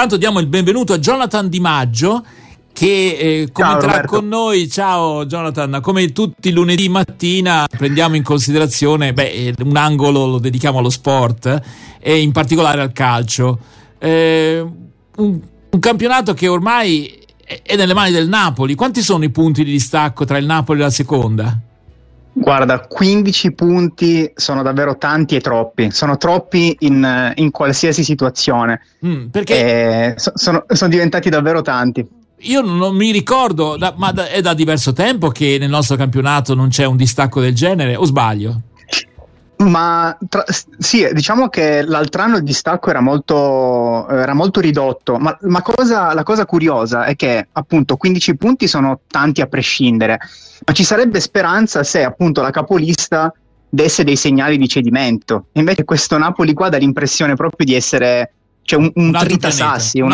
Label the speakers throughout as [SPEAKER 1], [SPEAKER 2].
[SPEAKER 1] intanto diamo il benvenuto a Jonathan Di Maggio che eh, commenterà con noi. Ciao Jonathan, come tutti i lunedì mattina prendiamo in considerazione beh, eh, un angolo lo dedichiamo allo sport e in particolare al calcio. Eh, un, un campionato che ormai è nelle mani del Napoli. Quanti sono i punti di distacco tra il Napoli e la seconda?
[SPEAKER 2] Guarda, 15 punti sono davvero tanti e troppi, sono troppi in, in qualsiasi situazione. Mm, perché so, sono, sono, diventati davvero tanti.
[SPEAKER 1] Io non mi ricordo, da, ma da, è da diverso tempo che nel nostro campionato non c'è un distacco del genere, o sbaglio?
[SPEAKER 2] Ma tra, sì, diciamo che l'altro anno il distacco era molto, era molto ridotto, ma, ma cosa, la cosa curiosa è che appunto 15 punti sono tanti a prescindere, ma ci sarebbe speranza se appunto la capolista desse dei segnali di cedimento. Invece questo Napoli qua dà l'impressione proprio di essere cioè un, un, un tritasassi un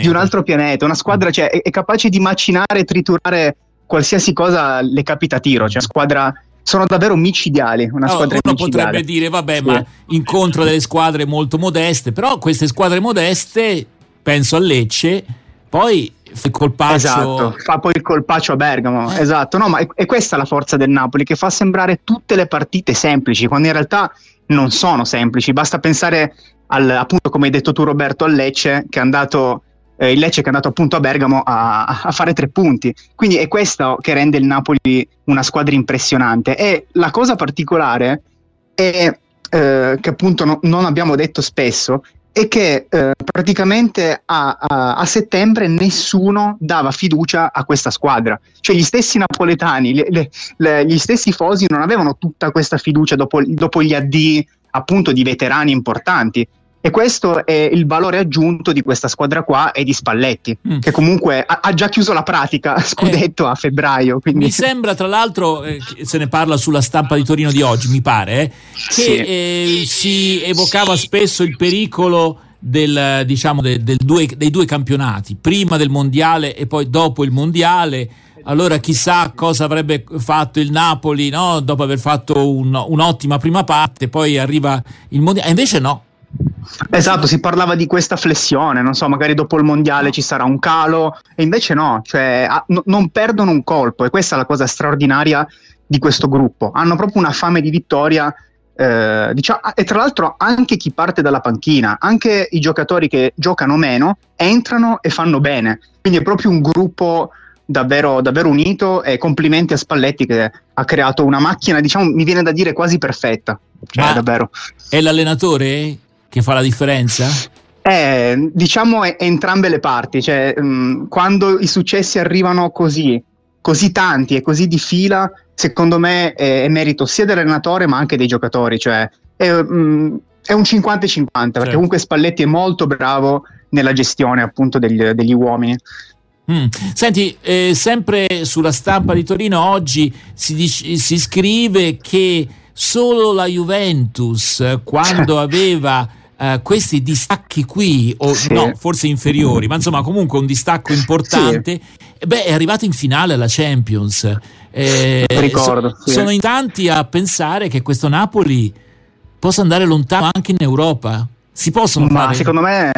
[SPEAKER 2] di un altro pianeta, una squadra cioè, è, è, capace di macinare e triturare qualsiasi cosa le capita a tiro, cioè una squadra sono davvero micidiali. Una
[SPEAKER 1] allora,
[SPEAKER 2] squadra
[SPEAKER 1] uno
[SPEAKER 2] micidiale.
[SPEAKER 1] potrebbe dire, vabbè, sì. ma incontro delle squadre molto modeste, però queste squadre modeste, penso a Lecce, poi fa il colpaccio.
[SPEAKER 2] Esatto, fa poi il colpaccio a Bergamo. Eh. Esatto, no, ma è, è, questa la forza del Napoli che fa sembrare tutte le partite semplici, quando in realtà non sono semplici. Basta pensare al, appunto, come hai detto tu, Roberto, al Lecce che è andato eh, il Lecce che è andato appunto a Bergamo a, a, fare tre punti. Quindi è questo che rende il Napoli una squadra impressionante. E la cosa particolare è eh, che appunto no, non abbiamo detto spesso è che eh, praticamente a, a, a, settembre nessuno dava fiducia a questa squadra, cioè gli stessi napoletani, le, le, le, gli stessi Fosi non avevano tutta questa fiducia dopo, dopo gli addii appunto di veterani importanti e questo è il valore aggiunto di questa squadra qua e di Spalletti, mm. che comunque ha, ha, già chiuso la pratica scudetto eh, a febbraio. Quindi.
[SPEAKER 1] Mi sembra, tra l'altro, eh, se ne parla sulla stampa di Torino di oggi, mi pare, eh, che sì. eh, si evocava spesso il pericolo del, diciamo, de, del due, dei due campionati, prima del mondiale e poi dopo il mondiale. Allora chissà cosa avrebbe fatto il Napoli no? dopo aver fatto un, un'ottima prima parte, poi arriva il mondiale. E invece no,
[SPEAKER 2] Esatto, si parlava di questa flessione, non so, magari dopo il mondiale ci sarà un calo, e invece no, cioè a, no, non perdono un colpo, e questa è la cosa straordinaria di questo gruppo. Hanno proprio una fame di vittoria, eh, diciamo, e tra l'altro anche chi parte dalla panchina, anche i giocatori che giocano meno, entrano e fanno bene. Quindi è proprio un gruppo davvero, davvero unito e complimenti a Spalletti che ha creato una macchina, diciamo, mi viene da dire quasi perfetta. Cioè, davvero.
[SPEAKER 1] È l'allenatore che fa la differenza?
[SPEAKER 2] Eh, diciamo è, entrambe le parti, cioè mh, mm, quando i successi arrivano così, così tanti e così di fila, secondo me è, è merito sia dell'allenatore ma anche dei giocatori, cioè è, mh, mm, è un 50-50 perché certo. comunque Spalletti è molto bravo nella gestione appunto degli, degli uomini.
[SPEAKER 1] Mm. Senti, eh, sempre sulla stampa di Torino oggi si, dice, si scrive che solo la Juventus, quando aveva uh, questi distacchi qui, o sì. no, forse inferiori, ma insomma comunque un distacco importante, sì. beh, è arrivato in finale alla Champions.
[SPEAKER 2] Eh, Ricordo,
[SPEAKER 1] so, sì. Sono in tanti a pensare che questo Napoli possa andare lontano anche in Europa. Si possono
[SPEAKER 2] Ma
[SPEAKER 1] fare...
[SPEAKER 2] secondo me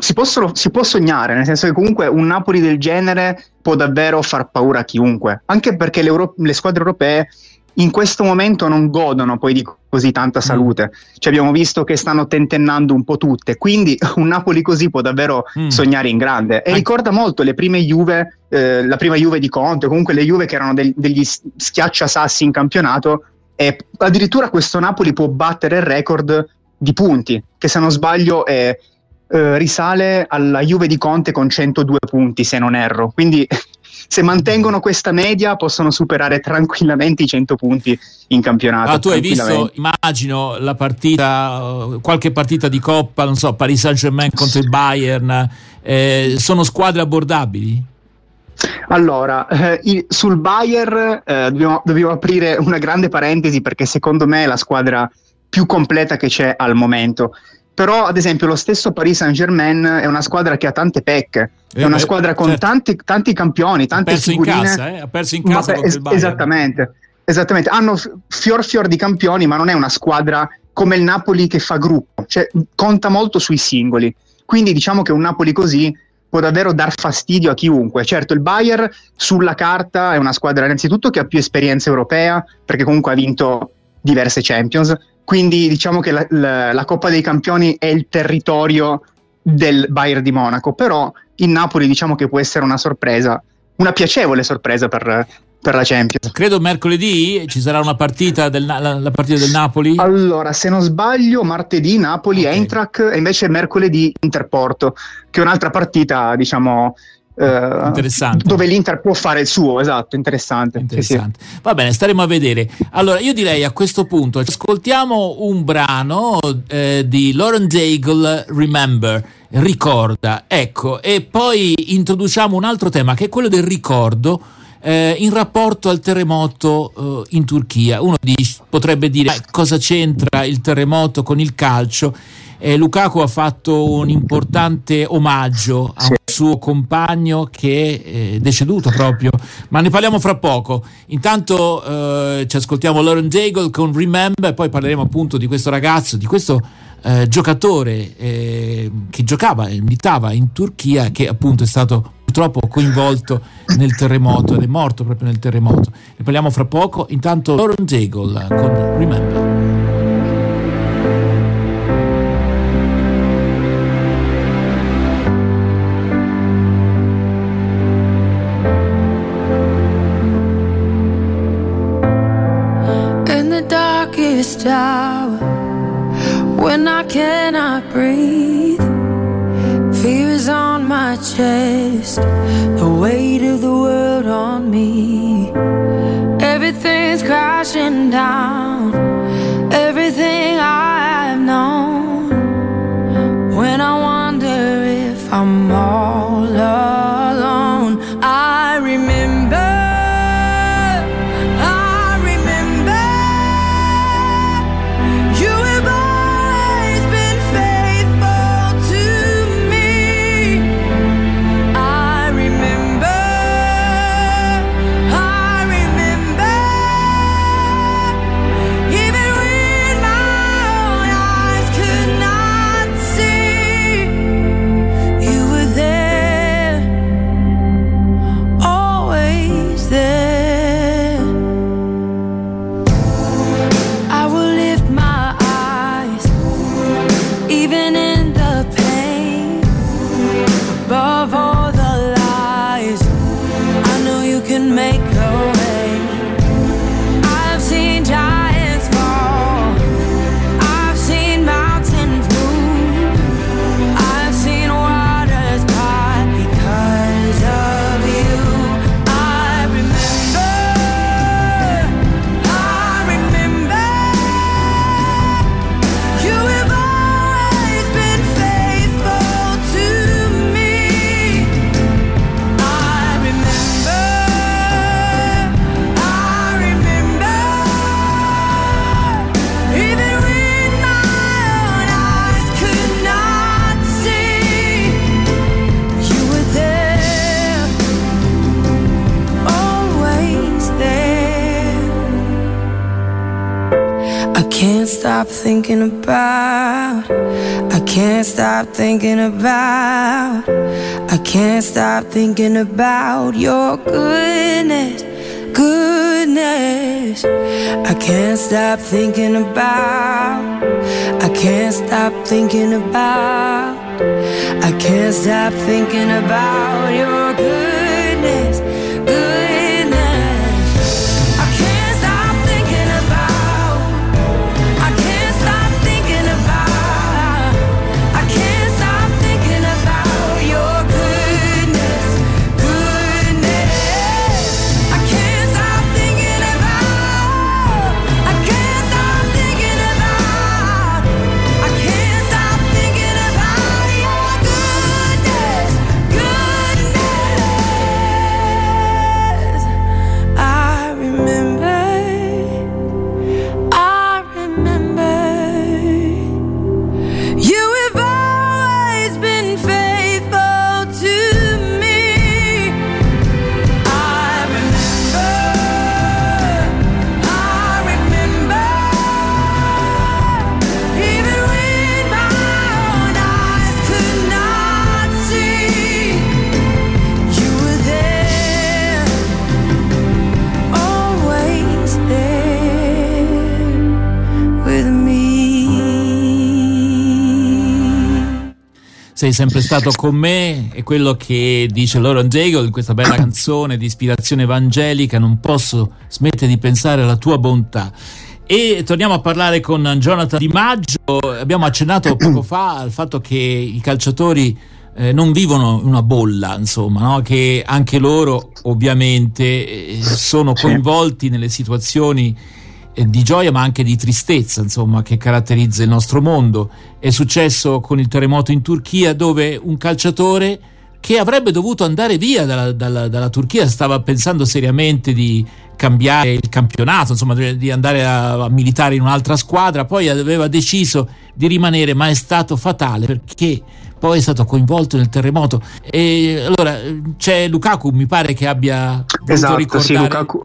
[SPEAKER 2] si, possono, si, può sognare, nel senso che comunque un Napoli del genere può davvero far paura a chiunque, anche perché le squadre europee in questo momento non godono poi di così tanta salute. Mm. Cioè abbiamo visto che stanno tentennando un po' tutte, quindi un Napoli così può davvero mm. sognare in grande. E ricorda molto le prime Juve, eh, la prima Juve di Conte, comunque le Juve che erano del, degli schiacciasassi in campionato, e addirittura questo Napoli può battere il record di punti, che se non sbaglio è, eh, risale alla Juve di Conte con 102 punti, se non erro. Quindi se mantengono questa media possono superare tranquillamente i 100 punti in campionato.
[SPEAKER 1] Ah, tu hai visto, immagino, la partita, qualche partita di Coppa, non so, Paris Saint-Germain contro il Bayern, eh, sono squadre abbordabili?
[SPEAKER 2] Allora, eh, sul Bayern eh, dobbiamo, dobbiamo aprire una grande parentesi perché secondo me è la squadra più completa che c'è al momento però ad esempio lo stesso Paris Saint Germain è una squadra che ha tante pecche, eh, è una beh, squadra con certo. tanti, tanti, campioni, tante
[SPEAKER 1] ha perso
[SPEAKER 2] figurine.
[SPEAKER 1] In casa, eh? Ha perso in casa es-
[SPEAKER 2] esattamente, esattamente, hanno fior fior di campioni ma non è una squadra come il Napoli che fa gruppo, cioè conta molto sui singoli. Quindi diciamo che un Napoli così può davvero dar fastidio a chiunque. Certo, il Bayern sulla carta è una squadra innanzitutto che ha più esperienza europea, perché comunque ha vinto diverse Champions, quindi diciamo che la, la, la Coppa dei Campioni è il territorio del Bayern di Monaco, però in Napoli diciamo che può essere una sorpresa, una piacevole sorpresa per, per la Champions.
[SPEAKER 3] Credo mercoledì ci sarà una partita del, la, la partita del Napoli.
[SPEAKER 2] Allora, se non sbaglio, martedì Napoli okay. Eintracht e invece mercoledì Interporto, che è un'altra partita, diciamo,
[SPEAKER 3] interessante.
[SPEAKER 2] dove l'Inter può fare il suo, esatto, interessante.
[SPEAKER 3] interessante. Sì, sì. Va bene, staremo a vedere. Allora, io direi a questo punto ascoltiamo un brano eh, di Lauren Daigle, Remember, ricorda, ecco, e poi introduciamo un altro tema che è quello del ricordo eh, in rapporto al terremoto eh, in Turchia. Uno dice, potrebbe dire cosa c'entra il terremoto con il calcio. Eh, Lukaku ha fatto un importante omaggio a un suo compagno che è deceduto proprio, ma ne parliamo fra poco. Intanto eh, ci ascoltiamo Lauren Daigle con Remember poi parleremo appunto di questo ragazzo, di questo eh, giocatore eh, che giocava e militava in Turchia che appunto è stato purtroppo coinvolto nel terremoto ed è morto proprio nel terremoto. Ne parliamo fra poco. Intanto Lauren Daigle con Remember. Hour when I cannot breathe. Fear is on my chest, the weight of the world on me. Everything's crashing down, everything I've known. When I wonder if I'm stop thinking about. I can't stop thinking about. I can't stop thinking about your goodness, goodness. I can't stop thinking about. I can't stop thinking about. I can't stop thinking about your
[SPEAKER 1] sei sempre stato con me, è quello che dice Lauren Daigle in questa bella canzone di ispirazione evangelica, non posso smettere di pensare alla tua bontà. E torniamo a parlare con Jonathan Di Maggio, abbiamo accennato poco fa al fatto che i calciatori eh, non vivono una bolla, insomma, no? che anche loro ovviamente eh, sono coinvolti nelle situazioni di gioia ma anche di tristezza insomma, che caratterizza il nostro mondo. È successo con il terremoto in Turchia dove un calciatore che avrebbe dovuto andare via dalla, dalla, dalla Turchia stava pensando seriamente di cambiare il campionato, insomma di andare a, a militare in un'altra squadra, poi aveva deciso di rimanere ma è stato fatale perché poi è stato coinvolto nel terremoto. E allora c'è Lukaku, mi pare che abbia
[SPEAKER 2] esatto, ricordare... sì, Lukaku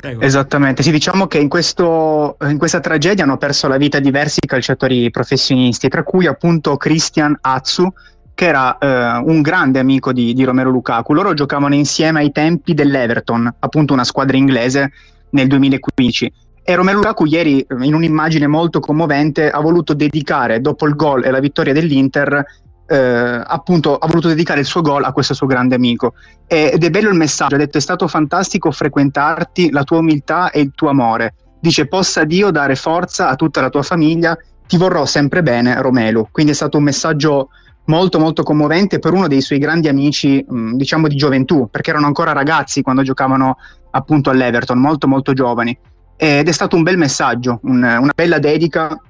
[SPEAKER 2] Prego. Esattamente, sì, diciamo che in, questo, in, questa tragedia hanno perso la vita diversi calciatori professionisti, tra cui appunto Christian Atsu, che era eh, un grande amico di, di, Romero Lukaku. Loro giocavano insieme ai tempi dell'Everton, appunto una squadra inglese, nel 2015. E Romero Lukaku ieri, in un'immagine molto commovente, ha voluto dedicare, dopo il gol e la vittoria dell'Inter, eh, appunto ha voluto dedicare il suo gol a questo suo grande amico. Ed è bello il messaggio, ha detto è stato fantastico frequentarti, la tua umiltà e il tuo amore, dice possa Dio dare forza a tutta la tua famiglia, ti vorrò sempre bene Romelu, quindi è stato un messaggio molto molto commovente per uno dei suoi grandi amici mh, diciamo di gioventù, perché erano ancora ragazzi quando giocavano appunto all'Everton, molto molto giovani. Ed è stato un bel messaggio, un, una bella dedica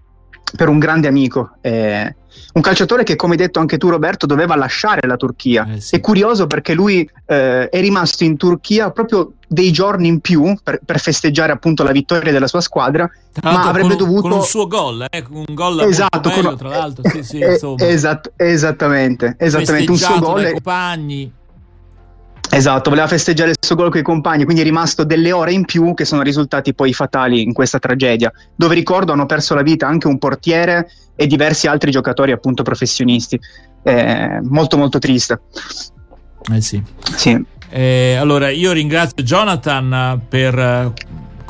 [SPEAKER 2] per un grande amico, eh, un calciatore che come hai detto anche tu Roberto doveva lasciare la Turchia. Eh sì. È curioso perché lui eh, è rimasto in Turchia proprio dei giorni in più per, per festeggiare appunto la vittoria della sua squadra, ma avrebbe
[SPEAKER 1] con,
[SPEAKER 2] dovuto...
[SPEAKER 1] Con un suo gol, eh? un gol
[SPEAKER 2] esatto,
[SPEAKER 1] bello,
[SPEAKER 2] con...
[SPEAKER 1] tra l'altro, sì, sì,
[SPEAKER 2] esatto, esattamente, esattamente un suo gol.
[SPEAKER 1] Dai compagni.
[SPEAKER 2] Esatto, voleva festeggiare il suo gol con i compagni, quindi è rimasto delle ore in più che sono risultati poi fatali in questa tragedia, dove ricordo hanno perso la vita anche un portiere e diversi altri giocatori appunto professionisti. Eh, molto molto triste.
[SPEAKER 1] Eh sì.
[SPEAKER 2] sì.
[SPEAKER 1] Eh, allora io ringrazio Jonathan per,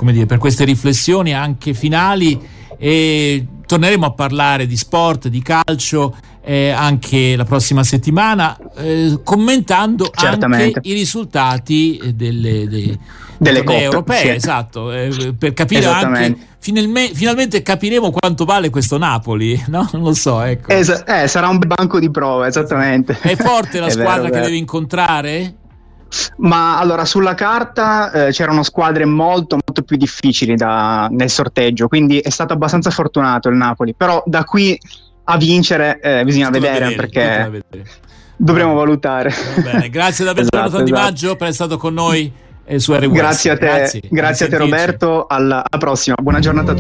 [SPEAKER 1] dire, per queste riflessioni anche finali e torneremo a parlare di sport, di calcio eh, anche la prossima settimana, eh, commentando anche i risultati delle, delle,
[SPEAKER 2] delle coppe
[SPEAKER 1] europee, sì. esatto, eh, per capire anche finalmente, finalmente, capiremo quanto vale questo Napoli, no? Non lo so, ecco.
[SPEAKER 2] Es- eh, sarà un banco di prova, esattamente.
[SPEAKER 1] È forte la squadra vero, che deve incontrare?
[SPEAKER 2] Ma allora sulla carta eh, c'erano squadre molto molto più difficili da, nel sorteggio, quindi è stato abbastanza fortunato il Napoli, però da qui a vincere eh, bisogna vedere, vedere, perché vedere. dovremo valutare.
[SPEAKER 1] Grazie davvero esatto, esatto. Di Maggio per essere stato con noi su RWS.
[SPEAKER 2] Grazie a te, grazie, grazie a te Roberto, alla, alla prossima, buona giornata a tutti.